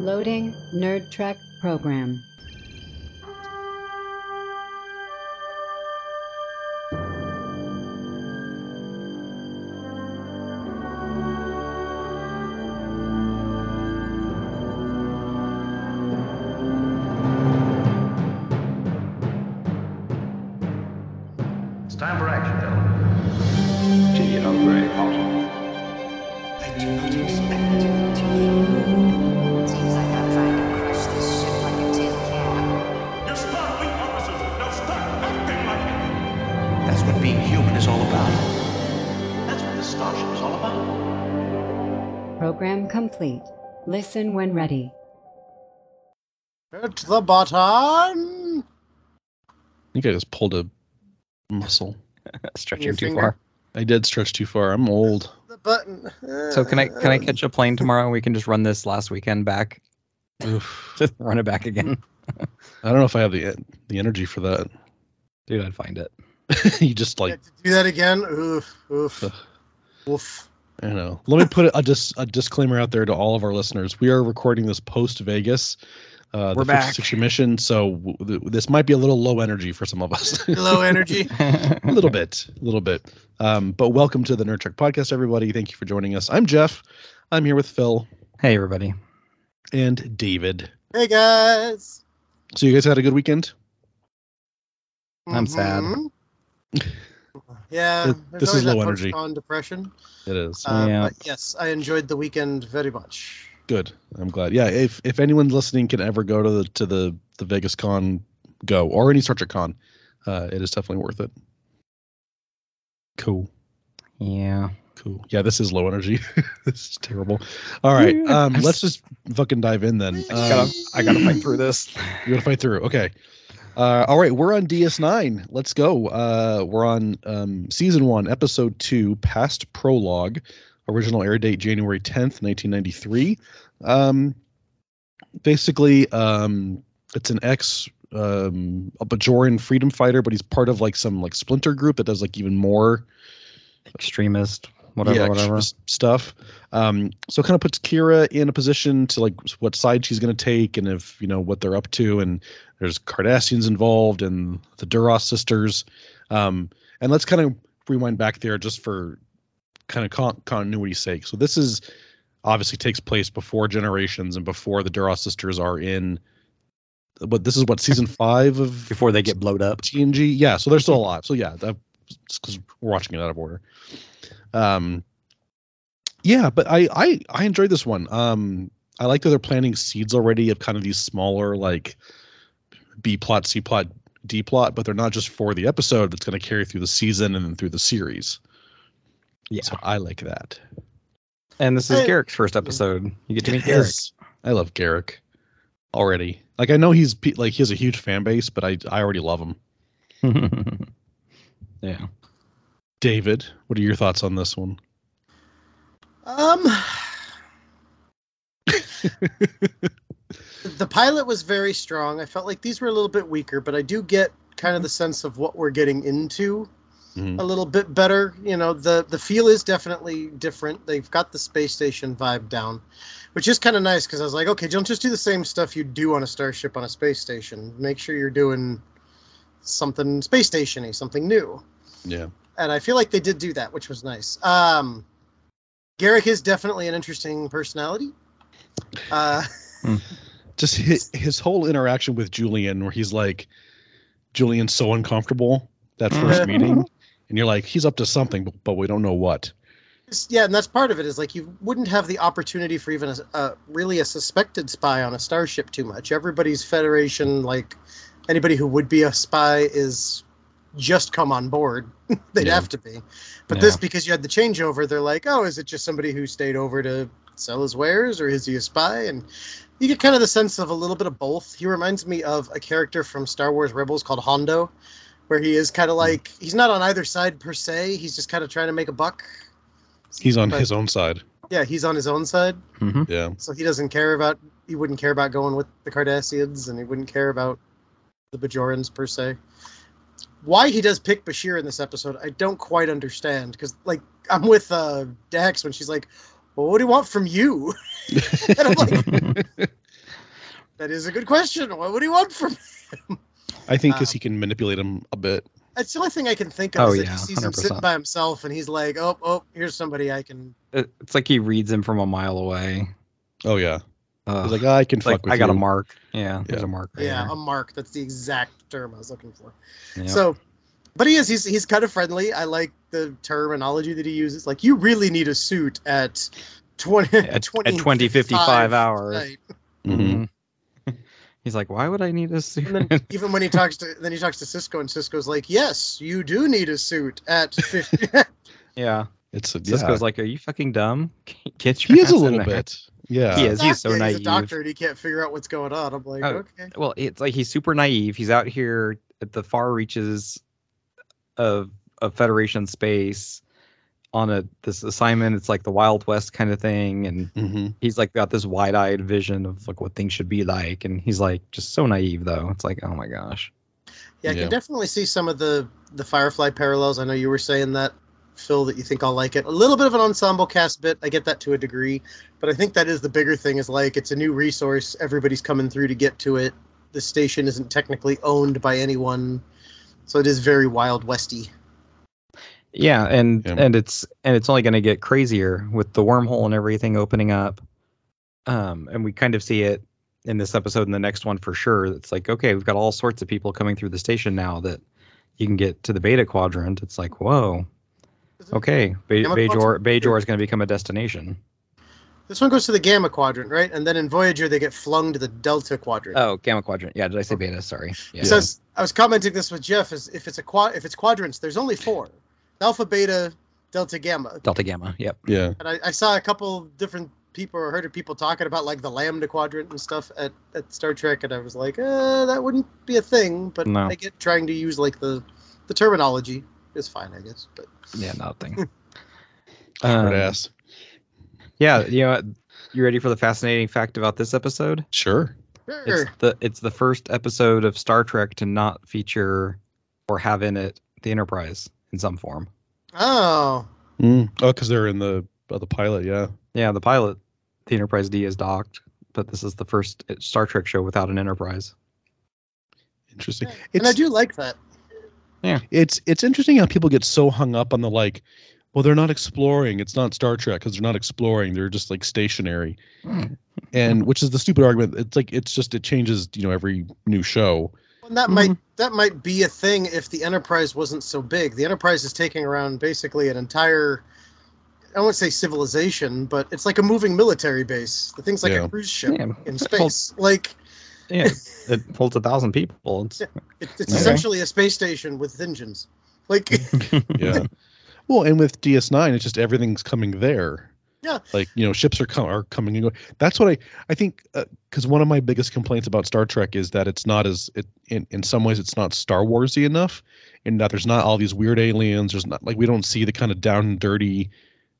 Loading Nerd Trek program. Listen when ready. Hit the button. I think I just pulled a muscle. Stretching Your too finger? far. I did stretch too far. I'm old. The button. So can I can I catch a plane tomorrow? We can just run this last weekend back. Oof. Just run it back again. I don't know if I have the the energy for that. Dude, I'd find it. you just Yeah, like to do that again? Oof, oof, Ugh. oof. I know. Let me put a, dis, a disclaimer out there to all of our listeners. We are recording this post Vegas. Uh, We're the back. 56 mission, so w- th- this might be a little low energy for some of us. Low energy. a little bit, a little bit. Um, but welcome to the Nerd Trek podcast, everybody. Thank you for joining us. I'm Jeff. I'm here with Phil hey everybody. and David. Hey guys. So you guys had a good weekend? I'm sad. Yeah, this is low that energy. post-con depression. It is. Uh, Yeah. But yes, I enjoyed the weekend very much. Good. I'm glad. Yeah, if if anyone listening can ever go to the to the the Vegas Con, go or any Star Trek Con, uh, it is definitely worth it. Cool. Yeah. Cool. Yeah, this is low energy. this is terrible. All right. Um, let's just fucking dive in then. I Um, gotta I gotta fight through this. you gotta fight through. Okay. Uh, all right, we're on DS9. Let's go. Uh, we're on um, season one, episode two, past prologue. Original air date January 10th, 1993. Um, basically, um, it's an ex um, a Bajoran freedom fighter, but he's part of like some like splinter group that does like even more Extremist. Whatever, yeah, whatever. stuff. Um, so it kind of puts Kira in a position to like what side she's going to take and if you know what they're up to. And there's Cardassians involved and the Duras sisters. Um, and let's kind of rewind back there just for kind of con- continuity's sake. So this is obviously takes place before Generations and before the Duras sisters are in. But this is what season five of Before they get blowed up. TNG. Yeah, so they're still alive. So yeah, that's because we're watching it out of order. Um, yeah, but I I I enjoyed this one. Um, I like that they're planting seeds already of kind of these smaller like B plot, C plot, D plot, but they're not just for the episode. That's going to carry through the season and then through the series. Yeah. So I like that. And this is Hey. Garak's first episode. You get to meet Garak. Yes. I love Garak already. Like I know he's like he has a huge fan base, but I I already love him. yeah. David, what are your thoughts on this one? Um, the pilot was very strong. I felt like these were a little bit weaker, but I do get kind of the sense of what we're getting into Mhm. a little bit better. You know, the the feel is definitely different. They've got the space station vibe down, which is kind of nice because I was like, okay, don't just do the same stuff you do on a starship on a space station. Make sure you're doing something space stationy, something new Yeah. and I feel like they did do that, which was nice. Um, Garak is definitely an interesting personality. Uh, just his, his whole interaction with Julian, where he's like, Julian's so uncomfortable that first meeting, and you're like, he's up to something, but, but we don't know what. yeah, and that's part of it. Is like you wouldn't have the opportunity for even a, a really a suspected spy on a starship too much. Everybody's Federation, like anybody who would be a spy, is just come on board. They'd Yeah. have to be. But Yeah. this, because you had the changeover, they're like, oh, is it just somebody who stayed over to sell his wares, or is he a spy? And you get kind of the sense of a little bit of both. He reminds me of a character from Star Wars Rebels called Hondo, where he is kind of like he's not on either side per se. He's just kind of trying to make a buck. He's on But- his own side. Yeah, he's on his own side, hmm Yeah. so he doesn't care about. He wouldn't care about going with the Cardassians, and he wouldn't care about the Bajorans per se. Why he does pick Bashir in this episode, I don't quite understand. Because like I'm with uh, Dax when she's like, "Well, what do you want from you?" and I'm like, That is a good question. What would he want from him? I think because Um, he can manipulate him a bit. That's the only thing I can think of. Oh, is that yeah, he sees him 100%. sitting by himself, and he's like, "Oh, oh, here's somebody I can." It's like he reads him from a mile away. Oh yeah. Ugh. He's like, I can It's like fuck with I got you. a mark. Yeah, there's Yeah. a mark. Right Yeah, here. a mark. That's the exact term I was looking for. Yep. So, but he is. He's he's kind of friendly. I like the terminology that he uses. Like, you really need a suit at twenty At- at 20:55 hours. Right. Mhm. Mhm. He's like, why would I need a suit? And then even when he talks to then he talks to Sisko, and Sisko's like, "Yes, you do need a suit at 50. yeah. It's a yeah. Sisko's like, are you fucking dumb? Get your he is a in little there." bit. Yeah. He is. He's so Exactly, naive. He's a doctor, and he can't figure out what's going on. I'm like, Oh, okay. Well, it's like he's super naive. He's out here at the far reaches of of Federation space on a this assignment. It's like the Wild West kind of thing, and hmm he's like got this wide eyed vision of like what things should be like, and he's like just so naive though. It's like, oh my gosh. Yeah, I Yeah. can definitely see some of the the Firefly parallels. I know you were saying that, Phil, that you think I'll like it. A little bit of an ensemble cast bit. I get that to a degree, but I think that is the bigger thing. Is like it's a new resource. Everybody's coming through to get to it. The station isn't technically owned by anyone, so it is very Wild Westy. Yeah, and Yeah. and it's and it's only going to get crazier with the wormhole and everything opening up. Um, and we kind of see it in this episode and the next one for sure. It's like, okay, we've got all sorts of people coming through the station now that you can get to the beta quadrant. It's like, whoa, okay, Be- Gamma Bajor? Bajor is going to become a destination. This one goes to the Gamma Quadrant, right? And then in Voyager they get flung to the Delta Quadrant. Oh, gamma quadrant. Yeah, did I say beta? Sorry. Yeah. So I was- I was commenting this with Jeff. Is if it's a quad, if it's quadrants, there's only four: Alpha, Beta, Delta, Gamma. Delta gamma. Yep. Yeah. And I, I saw a couple different people or heard of people talking about like the lambda quadrant and stuff at, at Star Trek, and I was like, uh, that wouldn't be a thing. But No. I get trying to use like the the terminology is fine, I guess. But Yeah, nothing. Hard um, ass. yeah, you know, you ready for the fascinating fact about this episode? Sure. sure. It's the it's the first episode of Star Trek to not feature or have in it the Enterprise in some form. oh, Mm. Oh, because they're in the uh, the pilot. Yeah. Yeah, the pilot, the Enterprise D is docked, but this is the first Star Trek show without an Enterprise. Interesting. and I do like that. It's it's interesting how people get so hung up on the like. Well, they're not exploring. It's not Star Trek because they're not exploring. They're just like stationary, hmm. and which is the stupid argument. It's like it's just it changes. You know, every new show. And that might hmm. that might be a thing if the Enterprise wasn't so big. The Enterprise is taking around basically an entire. I won't say civilization, but it's like a moving military base. The thing's like Yeah. a cruise ship Yeah. in space. Like Yeah, it holds a thousand people. It's, it, it's Okay. essentially a space station with engines. Like Yeah. well, and with DS9, it's just everything's coming there. Yeah. Like you know, ships are com- are coming and going. That's what I I think uh, because one of my biggest complaints about Star Trek is that it's not as it in in some ways it's not Star Warsy enough, in that there's not all these weird aliens. There's not like we don't see the kind of down and dirty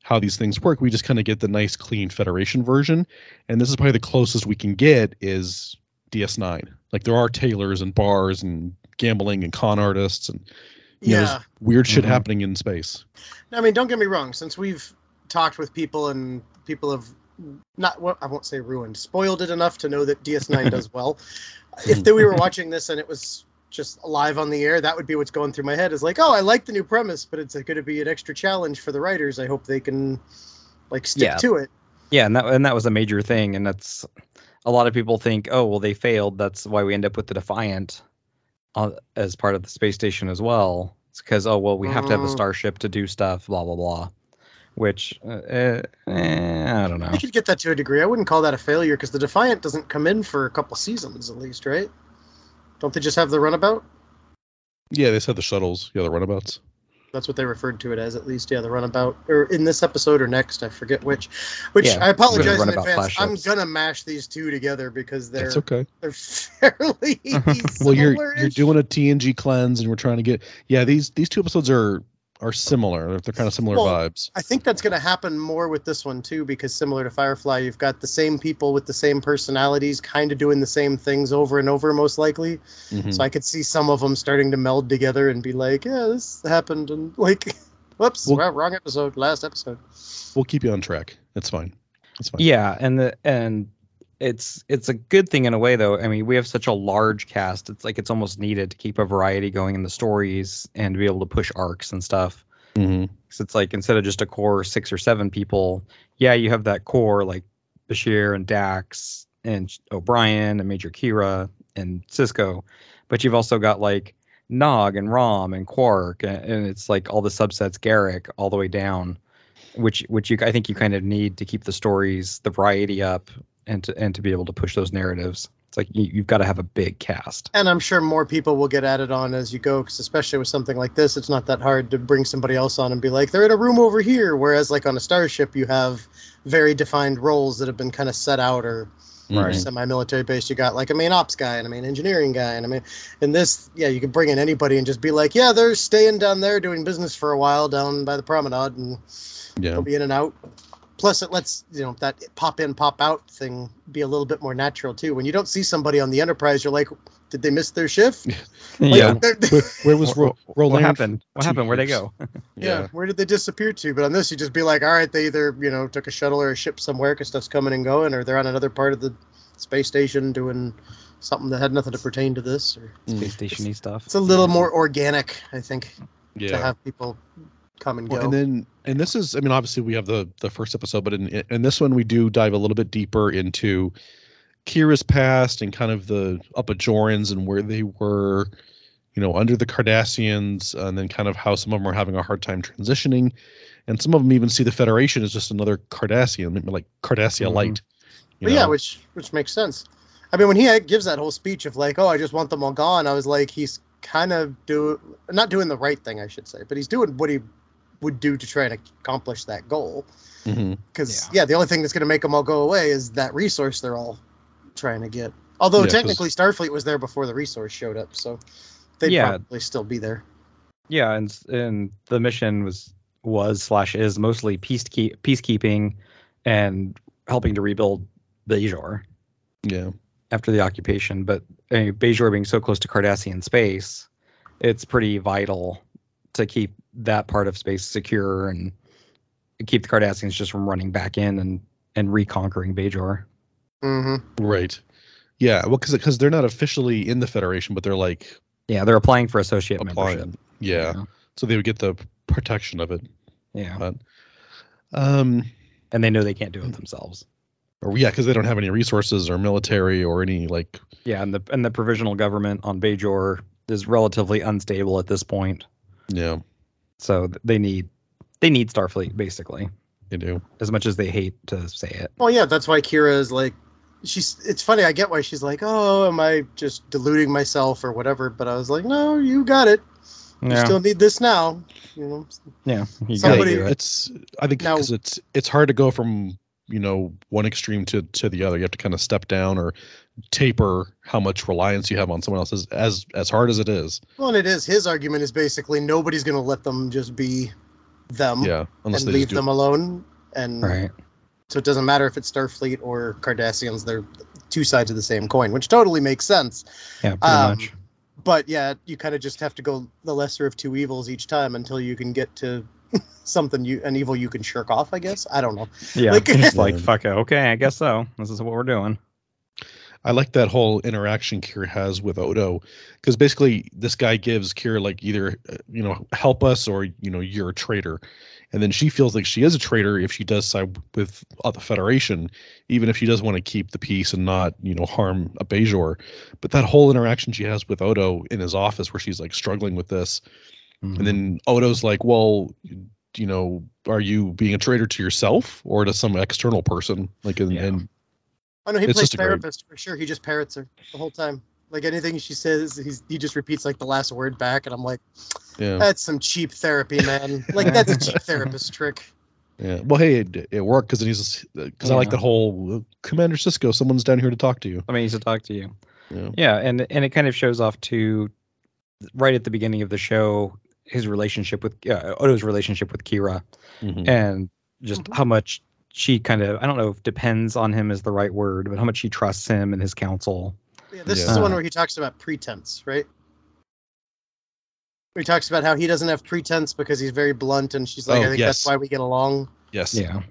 how these things work. We just kind of get the nice clean Federation version, and this is probably the closest we can get is DS9. Like there are tailors and bars and gambling and con artists and you yeah. there's weird shit Mhm. happening in space. I mean, don't get me wrong. Since we've talked with people and people have not, well, I won't say ruined, spoiled it enough to know that DS9 does well. If we were watching this and it was just live on the air, that would be what's going through my head. Is like, oh, I like the new premise, but it's going to be an extra challenge for the writers. I hope they can like stick Yeah. to it. yeah, and that and that was a major thing, and that's a lot of people think, oh, well, they failed. That's why we end up with the Defiant uh, as part of the space station as well. It's because oh well, we have to have the Mm. starship to do stuff, blah blah blah. Which uh, eh, eh, I don't know. I could get that to a degree. I wouldn't call that a failure because the Defiant doesn't come in for a couple seasons at least, right? Don't they just have the runabout? Yeah, they said the shuttles. Yeah, the runabouts. That's what they referred to it as, at least. Yeah, the runabout, or in this episode or next, I forget which. Which Yeah, I apologize in advance. I'm gonna mash these two together because they're That's okay. they're fairly Well, you're you're doing a TNG cleanse, and we're trying to get. Yeah, these these two episodes are are similar. They're, they're kind of similar Well, vibes. I think that's going to happen more with this one too, because similar to Firefly, you've got the same people with the same personalities, kind of doing the same things over and over, most likely. Mhm. So I could see some of them starting to meld together and be like, "Yeah, this happened," and like, "Whoops, Well- well, wrong episode, last episode." We'll keep you on track. It's fine. It's fine. Yeah, and the and it's it's a good thing in a way though. I mean, we have such a large cast. It's like it's almost needed to keep a variety going in the stories and to be able to push arcs and stuff. hmm So it's like instead of just a core six or seven people, yeah, you have that core like Bashir and Dax and O'Brien and Major Kira and Sisko, but you've also got like Nog and Rom and Quark and, and it's like all the subsets Garak all the way down, which which you I think you kind of need to keep the stories the variety up and to and to be able to push those narratives. It's like you, you've got to have a big cast. And I'm sure more people will get added on as you go, because especially with something like this, it's not that hard to bring somebody else on and be like, they're in a room over here. Whereas, like on a starship, you have very defined roles that have been kind of set out or Right. semi-military base. You got like a main ops guy and a main engineering guy, and I mean, in this, yeah, you can bring in anybody and just be like, yeah, they're staying down there doing business for a while down by the promenade, and Yeah. they'll be in and out. Plus, it lets you know that pop in, pop out thing be a little bit more natural too. When you don't see somebody on the Enterprise, you're like, did they miss their shift? Like, yeah. they're- Where, where was Ro- Roland? What happened? What happened? Where'd they years. go? yeah. where did they disappear to? But on this, you just be like, all right, they either you know took a shuttle or a ship somewhere because stuff's coming and going, or they're on another part of the space station doing something that had nothing to pertain to this. Or mm. Space stationy stuff. it's a little more organic, I think, Yeah. to have people come and go. Well, and then and this is I mean obviously we have the the first episode but in in this one we do dive a little bit deeper into Kira's past and kind of the Bajorans and where they were you know under the Cardassians and then kind of how some of them are having a hard time transitioning and some of them even see the Federation as just another Cardassian like Cardassia Mhm. light yeah, which which makes sense. I mean, when he gives that whole speech of like, "Oh, I just want them all gone," I was like, he's kind of do not doing the right thing, I should say, but he's doing what he would do to try to accomplish that goal. Mhm. Because yeah. the only thing that's going to make them all go away is that resource they're all trying to get. Although Yeah, 'cause- technically, Starfleet was there before the resource showed up, so they'd Yeah. probably still be there. Yeah, and and the mission was was slash is mostly peacekeep peacekeeping and helping to rebuild Bajor yeah after the occupation. But I mean, Bajor being so close to Cardassian space, it's pretty vital to keep that part of space secure and keep the Cardassians just from running back in and and reconquering Bajor. hmm right yeah well because because they're not officially in the Federation but they're like Yeah, they're applying for associate applying membership. yeah so they would get the protection of it Yeah. but um And they know they can't do it themselves. or yeah because they don't have any resources or military or any like Yeah, and the and the provisional government on Bajor is relatively unstable at this point. yeah So they need they need Starfleet basically, they do as much as they hate to say it. Well, yeah, that's why Kira is like, she's. It's funny. I get why she's like, oh, am I just deluding myself or whatever? But I was like, no, you got it. You Yeah, still need this now. You know. yeah, you somebody- do it. it's i think Now- because it's it's hard to go from you know one extreme to to the other you have to kind of step down or taper how much reliance you have on someone else as as, as hard as it is Well, and it is his argument is basically nobody's going to let them just be them yeah unless and they leave just do them alone. And Right. so it doesn't matter if it's Starfleet or Cardassians; they're two sides of the same coin, which totally makes sense. Yeah, pretty Um, much. But yeah, you kind of just have to go the lesser of two evils each time until you can get to something you an evil you can shirk off. I guess I don't know. Yeah, like- it's like fuck it. Okay, I guess so. This is what we're doing. I like that whole interaction Kira has with Odo because basically this guy gives Kira like either uh, you know help us or you know you're a traitor, and then she feels like she is a traitor if she does side with uh, the Federation, even if she does want to keep the peace and not you know harm a Bajor. But that whole interaction she has with Odo in his office where she's like struggling with this, Mm-hmm. and then Odo's like, well. You know, are you being a traitor to yourself or to some external person? Like, and, Yeah. and I know he It's plays just a great- therapist for sure. He just parrots her the whole time. Like anything she says, he's, he just repeats like the last word back, and I'm like, yeah. that's some cheap therapy, man. Like that's a cheap therapist trick. Yeah. Well, hey, it, it worked because he's because I like Yeah. that whole Commander Sisko. Someone's down here to talk to you. I mean, he's to talk to you. Yeah. Yeah, and and it kind of shows off to right at the beginning of the show his relationship with uh, Odo's relationship with Kira Mhm. and just how much she kind of I don't know if depends on him is the right word, but how much she trusts him and his counsel. Yeah, this Yeah. is the one where he talks about pretense, right? Where he talks about how he doesn't have pretense because he's very blunt, and she's like, Oh, I think yes. that's why we get along. Yes. Yeah.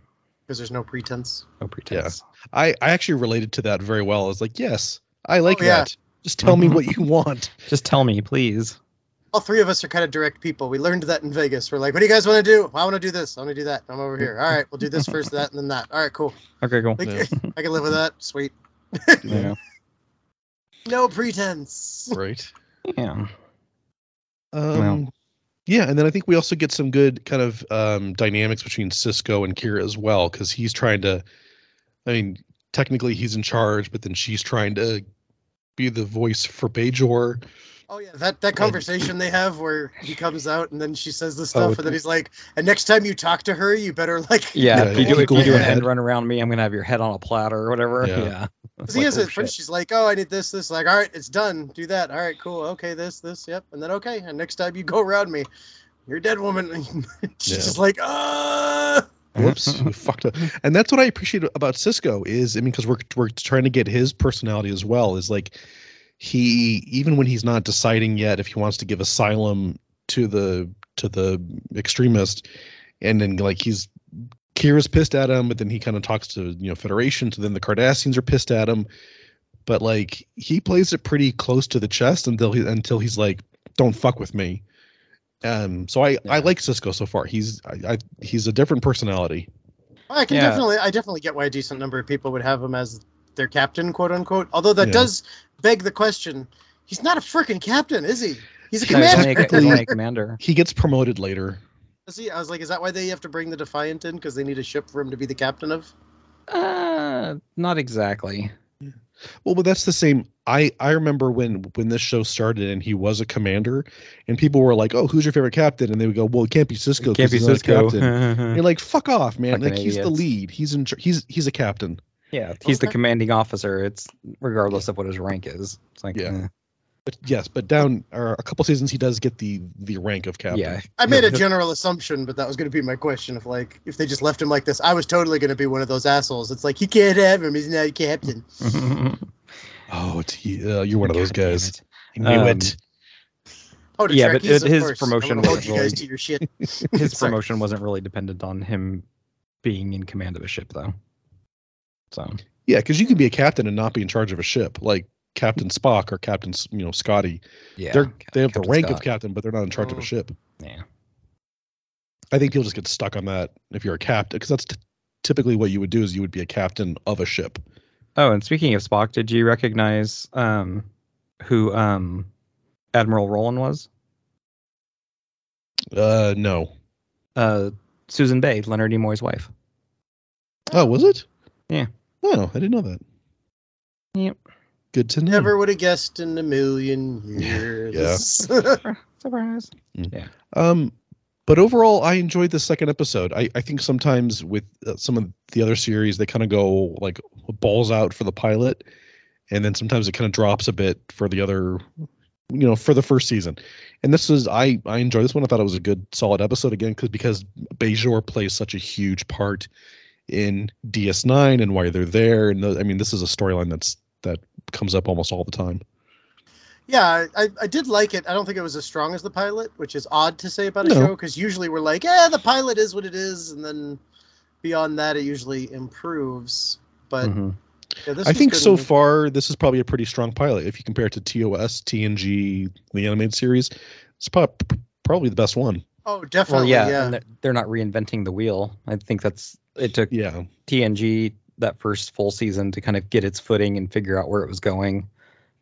because there's no pretense. No pretense. Yeah. I I actually related to that very well. I was like, yes, I like Oh, yeah. that. Just tell me mm-hmm. what you want. Just tell me, please. All three of us are kind of direct people. We learned that in Vegas. We're like, what do you guys want to do? I want to do this. I want to do that. I'm over here. All right, we'll do this first, that, and then that. All right, cool. Okay, cool. Like, Yeah. I can live with that. Sweet. Yeah. No pretense. Right. Yeah. Um, Well. Yeah, and then I think we also get some good kind of um, dynamics between Sisko and Kira as well, because he's trying to. I mean, technically he's in charge, but then she's trying to be the voice for Bajor. Oh yeah, that that conversation they have where he comes out and then she says this Oh, stuff and then he's like, and next time you talk to her, you better like. Yeah, Yeah, if you do, if go you do an ahead. end run around me, I'm gonna have your head on a platter or whatever. Yeah. Yeah. Because It's he like, is oh, at first shit. she's like, oh, I need this, this. Like, all right, it's done. Do that. All right, cool. Okay, this, this, yep. And then okay, and next time you go around me, you're a dead woman. she's Yeah. just like, ah. Whoops, we fucked up. And that's what I appreciate about Sisko is, I mean, because we're we're trying to get his personality as well. Is like he even when he's not deciding yet if he wants to give asylum to the to the extremist, and then like he's Kira's pissed at him, but then he kind of talks to you know Federation, so then the Cardassians are pissed at him. But like he plays it pretty close to the chest until he until he's like, "Don't fuck with me." Um, so I I like Sisko so far. He's I, I he's a different personality. I can Yeah. definitely, I definitely get why a decent number of people would have him as their captain, quote unquote. Although that Yeah. does beg the question: he's not a freaking captain, is he? He's a No, commander. a- he's a commander. He gets promoted later. Is he? I was like, is that why they have to bring the Defiant in because they need a ship for him to be the captain of? Uh, not exactly. Well, but that's the same. I I remember when when this show started and he was a commander, and people were like, "Oh, who's your favorite captain?" And they would go, "Well, it can't be Sisko. 'cause Can't be he's not a Sisko. captain." You're like, "Fuck off, man! Fucking like he's the lead. He's in. He's he's a captain." Yeah, he's the commanding officer. It's regardless of what his rank is. It's like, Yeah. eh. But yes, but down or a couple seasons he does get the the rank of captain. yeah. I made a general assumption, but that was going to be my question. If like, if they just left him like this, I was totally going to be one of those assholes. It's like you can't have him. He's not a captain. Oh, it's uh, you're one of those God guys. it. I knew Um, it. Oh, to Yeah, but Trekkies, of his course. promotion I'm was you guys really- to your shit. His promotion wasn't really dependent on him being in command of a ship, though. So Yeah, because you can be a captain and not be in charge of a ship, like Captain Spock or Captain, you know, Scotty. yeah, they're they have the Captain rank of captain, but they're not in charge of a Oh. ship. Yeah. I think you'll just get stuck on that if you're a captain, because that's t- typically what you would do is you would be a captain of a ship. Oh, and speaking of Spock, did you recognize um, who um, Admiral Rollman was? Uh, no. Uh, Susan Bay, Leonard Nimoy's wife. Oh, was it? Yeah. Oh, I didn't know that. Yep. Good to know. Never would have guessed in a million years. Surprise. Yeah. Um, but overall, I enjoyed the second episode. I, I think sometimes with uh, some of the other series, they kind of go like balls out for the pilot, and then sometimes it kind of drops a bit for the other, you know, for the first season. And this is I I enjoyed this one. I thought it was a good solid episode again because because Bajor plays such a huge part in DS9 and why they're there. And I mean, this is a storyline that's that comes up almost all the time. yeah, I, I did like it. I don't think it was as strong as the pilot, which is odd to say about a No. show because usually we're like, yeah, the pilot is what it is, and then beyond that, it usually improves. But Mhm. yeah, I think so far this is probably a pretty strong pilot if you compare it to TOS, TNG, the animated series. It's prob- probably the best one. Oh, Well, definitely. yeah, yeah. and they're- they're not reinventing the wheel. I think that's it took Yeah, TNG that first full season to kind of get its footing and figure out where it was going.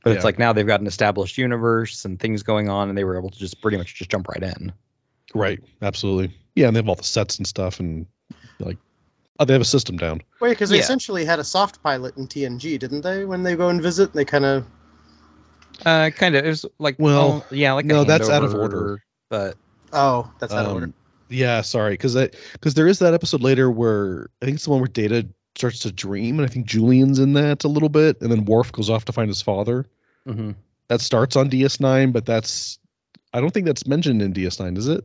But it's like now they've got an established universe and things going on, and they were able to just pretty much just jump right in. right. Absolutely. Yeah, and they have all the sets and stuff, and like, oh, they have a system down. Wait, because they Yeah. essentially had a soft pilot in TNG, didn't they? When they go and visit, they kind of. Uh, kind of. It was like Well, oh, yeah, like a no, that's out of handover, order. But Oh, that's out of Um, order. Yeah, sorry, because because there is that episode later where I think it's the one where Data starts to dream, and I think Julian's in that a little bit, and then Worf goes off to find his father. mhm. That starts on DS9, but that's I don't think that's mentioned in DS9, is it?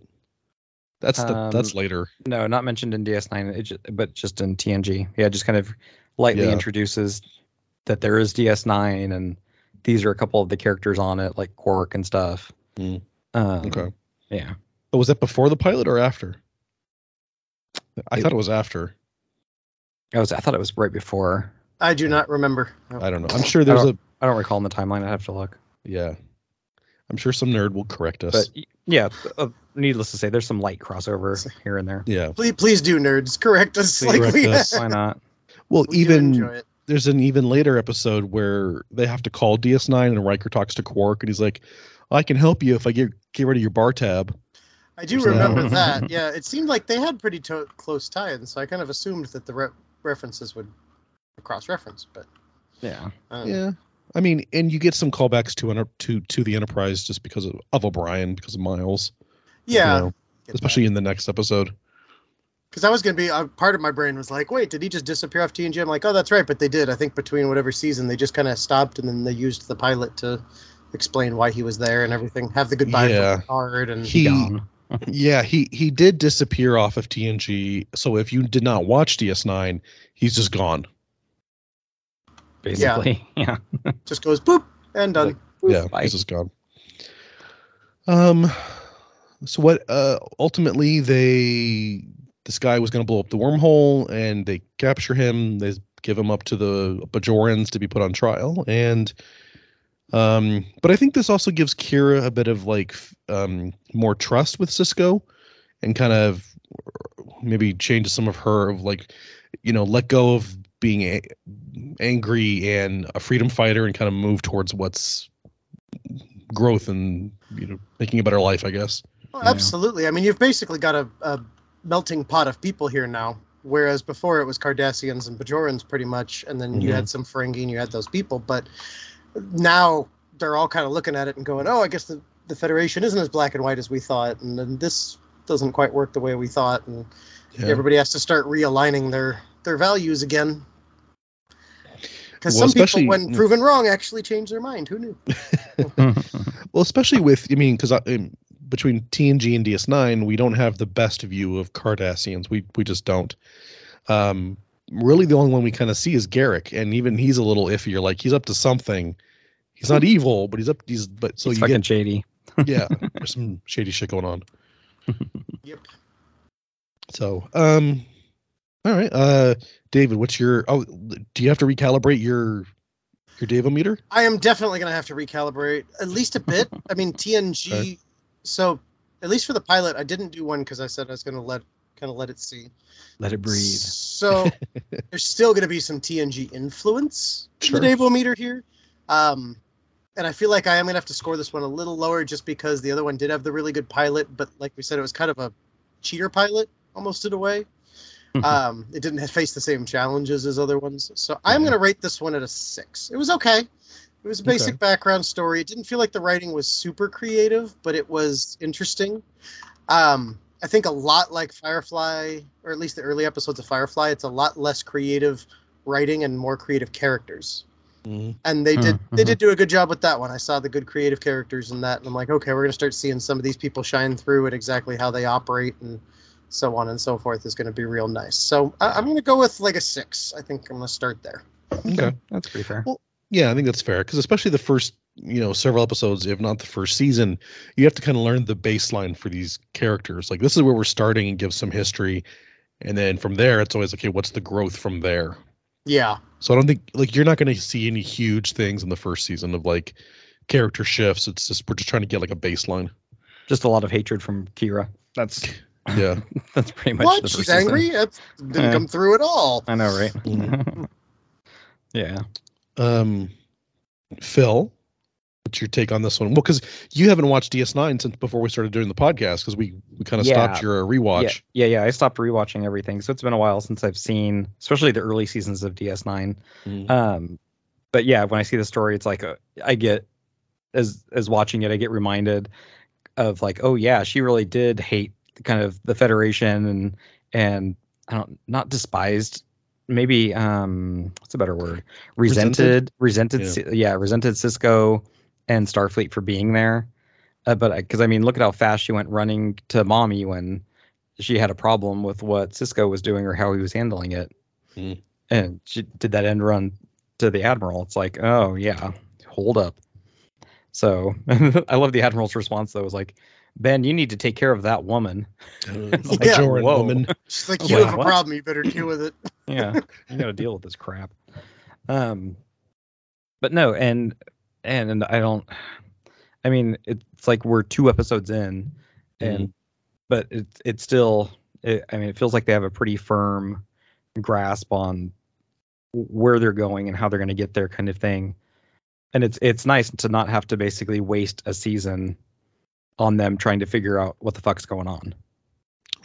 That's the Um, that's later. no, not mentioned in DS9, it but just in TNG. Yeah, just kind of lightly Yeah. introduces that there is DS9 and these are a couple of the characters on it, like Quark and stuff. Mm. Um, Okay. Yeah. Oh, was that before the pilot or after? I It- thought it was after. I was I thought it was right before. I do not remember. I don't know. I'm sure there's I a don't, recall in the timeline. I have to look. yeah. I'm sure some nerd will correct us. But yeah, uh, needless to say, there's some light crossover here and there. yeah. Please, please do, nerds. Correct us. Please like correct we, us. Why not? Well, we even there's an even later episode where they have to call DS9 and Riker talks to Quark and he's like, "I can help you if I get get rid of your bar tab." I do So- remember that. Yeah, it seemed like they had pretty to- close tie-ins, so I kind of assumed that the re- references would cross-reference. But Yeah. um, Yeah. I mean, and you get some callbacks to to to the Enterprise just because of, of O'Brien, because of Miles. you yeah, know, especially in the next episode. because I was gonna be uh, part of my brain was like, wait, did he just disappear off TNG? I'm like, oh, that's right, but they did. I think between whatever season, they just kind of stopped, and then they used the pilot to explain why he was there and everything. Have the goodbye Yeah. card and He- Gone. Yeah, he he did disappear off of TNG. So if you did not watch DS9, he's just gone. Basically. Yeah. just goes boop and done. yeah, bye. he's just gone. Um, so what? Uh, ultimately, they this guy was going to blow up the wormhole, and they capture him. They give him up to the Bajorans to be put on trial, and um, but I think this also gives Kira a bit of like um more trust with Sisko, and kind of maybe changes some of her of like, you know, let go of being a- angry and a freedom fighter, and kind of move towards what's growth and you know making a better life, I guess. Well, absolutely. I mean, you've basically got a, a melting pot of people here now, whereas before it was Cardassians and Bajorans pretty much, and then you Mhm. had some Ferengi and you had those people. But now they're all kind of looking at it and going, "Oh, I guess the, the Federation isn't as black and white as we thought, and then this doesn't quite work the way we thought." And Yeah. everybody has to start realigning their their values again. Because Well, some people, when proven wrong, actually change their mind. Who knew? Well, especially with I mean, because between TNG and DS9, we don't have the best view of Cardassians. We we just don't. Um, really, the only one we kind of see is Garak, and even he's a little iffy. You're like, he's up to something. He's not evil, but he's up. He's but so It's you fucking get shady. yeah, there's some shady shit going on. Yep. So, um, all right, uh, David, what's your? Oh, do you have to recalibrate your your Davometer? I am definitely going to have to recalibrate at least a bit. I mean, TNG. Okay. So, at least for the pilot, I didn't do one because I said I was going to let kind of let it see. Let it breathe. So, there's still going to be some TNG influence Sure. in the Davo meter here. Um, and I feel like I am going to have to score this one a little lower just because the other one did have the really good pilot, but like we said, it was kind of a cheater pilot almost in a way. um, it didn't face the same challenges as other ones. So I'm Yeah. going to rate this one at a six. It was okay. It was a basic Okay. background story. It didn't feel like the writing was super creative, but it was interesting. Um, I think a lot like Firefly, or at least the early episodes of Firefly, it's a lot less creative writing and more creative characters. Mhm. And they did Hmm, they did do a good job with that one. I saw the good creative characters in that, and I'm like, okay, we're gonna start seeing some of these people shine through and exactly how they operate and so on and so forth is going to be real nice. So I, I'm going to go with like a six. I think I'm going to start there. Okay. That's pretty fair. Well, Yeah, I think that's fair because especially the first, you know, several episodes, if not the first season, you have to kind of learn the baseline for these characters. Like this is where we're starting and give some history, and then from there, it's always okay. What's the growth from there? Yeah. So I don't think like you're not going to see any huge things in the first season of like character shifts. It's just we're just trying to get like a baseline. Just a lot of hatred from Kira. That's Yeah. that's pretty much What? the She's first season. angry? That didn't Yeah. come through at all. I know, right? Mhm. yeah. Um, Phil, what's your take on this one? Well, because you haven't watched DS9 since before we started doing the podcast because we we kind of Yeah. stopped your rewatch. Yeah, yeah, yeah. I stopped rewatching everything, so it's been a while since I've seen, especially the early seasons of DS9. Mhm. Um, but yeah, when I see the story, it's like uh, I get as as watching it, I get reminded of like, oh yeah, she really did hate kind of the Federation and and I don't not despised, maybe um, what's a better word? Resented, resented, Yeah. yeah, yeah resented Sisko and Starfleet for being there. Uh, but because I mean, look at how fast she went running to mommy when she had a problem with what Sisko was doing or how he was handling it, Mm. and she did that end run to the admiral. It's like, oh yeah, hold up. So I love the admiral's response though. It was like, Ben, you need to take care of that woman. Uh, Yeah. Whoa. woman. She's like, you wait, have a what? problem. You better deal with it. yeah you gotta deal with this crap um but no and and, and i don't i mean it's like we're two episodes in mm-hmm. and but it's it's still it, i mean it feels like they have a pretty firm grasp on where they're going and how they're going to get there kind of thing and it's it's nice to not have to basically waste a season on them trying to figure out what the fuck's going on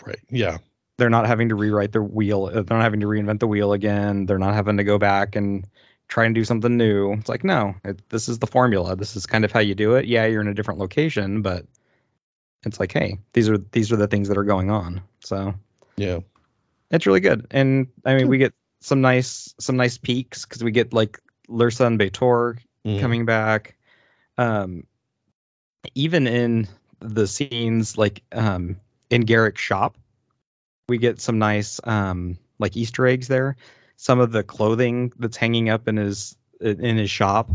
Right. Yeah. they're not having to rewrite the wheel they're not having to reinvent the wheel again they're not having to go back and try and do something new. It's like no it, this is the formula. This is kind of how you do it. Yeah you're in a different location but it's like hey these are these are the things that are going on. So Yeah. it's really good. And i mean we get some nice some nice peaks because we get like lursa and B'Etor Mhm. coming back. Um even in the scenes like um in garak's shop we get some nice um like easter eggs there some of the clothing that's hanging up in his in his shop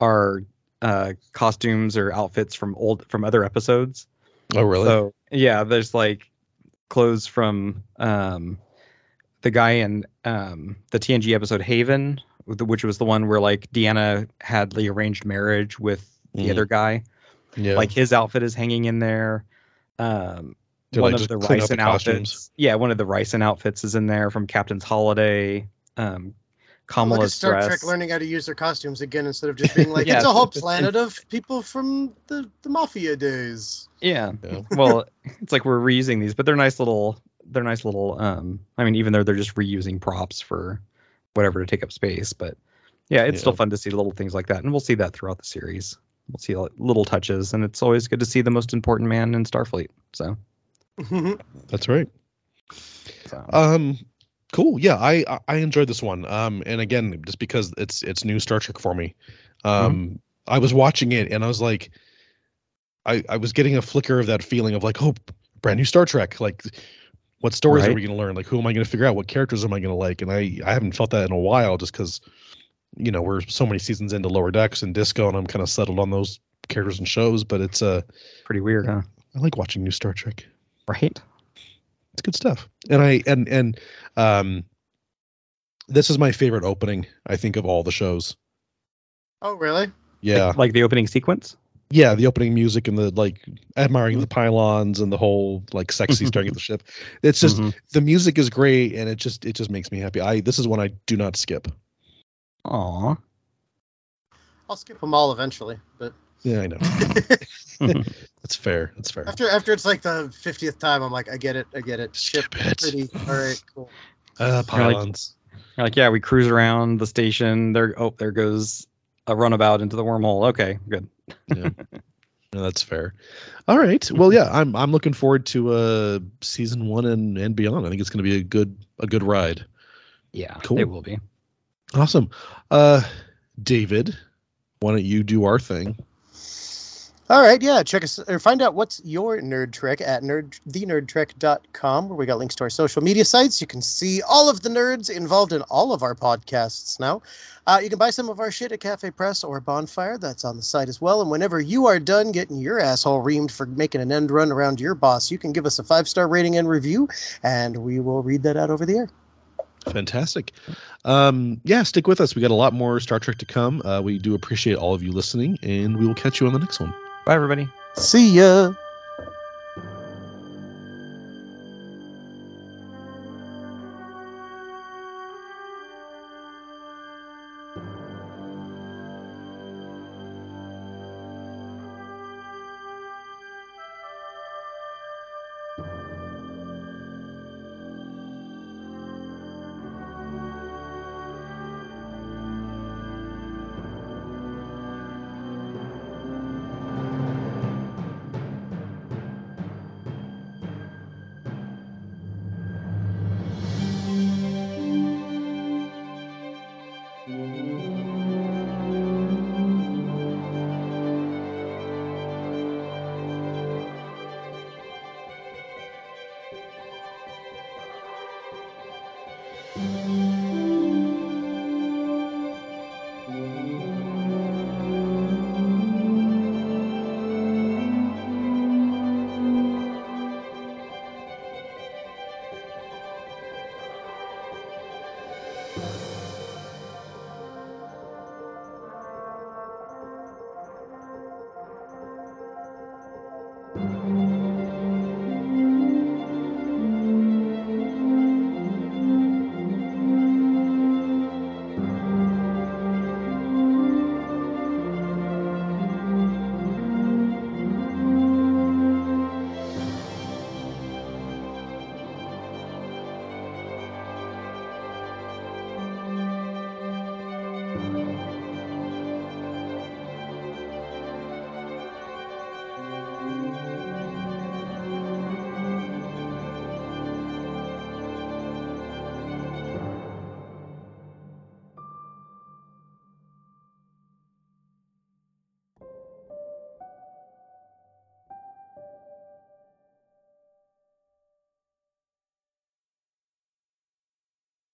are uh costumes or outfits from old from other episodes Oh, really? so yeah, there's like clothes from um the guy in um the TNG episode Haven, which was the one where like Deanna had the arranged marriage with the Mhm. other guy. yeah. Like his outfit is hanging in there. Um one like, of the clean out Risan the outfits. Yeah, one of the Risan outfits is in there from Captain's Holiday. Um Look at Kamala's Star dress. Trek learning how to use their costumes again instead of just being like, Yeah, it's a whole planet of people from the, the Mafia days. Yeah. Yeah. well, it's like we're reusing these, but they're nice little they're nice little um I mean even though they're just reusing props for whatever to take up space, but yeah, it's still fun to see little things like that. And we'll see that throughout the series. We'll see little touches and it's always good to see the most important man in Starfleet. So, That's right. so Um, cool. Yeah, I I- enjoyed this one. Um, and again, just because it's it's new Star Trek for me. Um, I was watching it and I was like, I I was getting a flicker of that feeling of like, oh, brand new Star Trek. Like, what stories are we going to learn? Like, who am I going to figure out? What characters am I going to like? And I I haven't felt that in a while, just because, you know, we're so many seasons into Lower Decks and Disco, and I'm kind of settled on those characters and shows. But it's uh, pretty weird, huh? I like watching new Star Trek Right? It's good stuff and i and and um this is my favorite opening i think of all the shows oh, really? yeah Like, like the opening sequence? yeah the opening music and the like admiring the pylons and the whole like sexy staring at the ship it's just Mhm. the music is great and it just it just makes me happy i this is one i do not skip Aw. I'll skip them all eventually, but yeah i know that's fair that's fair after after it's like the fiftieth time, I'm like, I get it, I get it. Ship it. pretty. All right, cool. uh You're like- pylons You're like, yeah, we cruise around the station. There oh, there goes a runabout into the wormhole. Okay, good. yeah no, that's fair all right well yeah i'm i'm looking forward to uh season one and and beyond i think it's going to be a good a good ride Yeah, Cool. it will be. Awesome. Uh David, why don't you do our thing? All right, yeah. Check us or find out what's your nerd trek at nerd thenerdtrek.com, where we got links to our social media sites. You can see all of the nerds involved in all of our podcasts now. Uh, you can buy some of our shit at Cafe Press or Bonfire. That's on the site as well. And whenever you are done getting your asshole reamed for making an end run around your boss, you can give us a five star rating and review, and we will read that out over the air. Fantastic. Um yeah, stick with us. We got a lot more Star Trek to come. Uh we do appreciate all of you listening and we will catch you on the next one. Bye, everybody. See ya.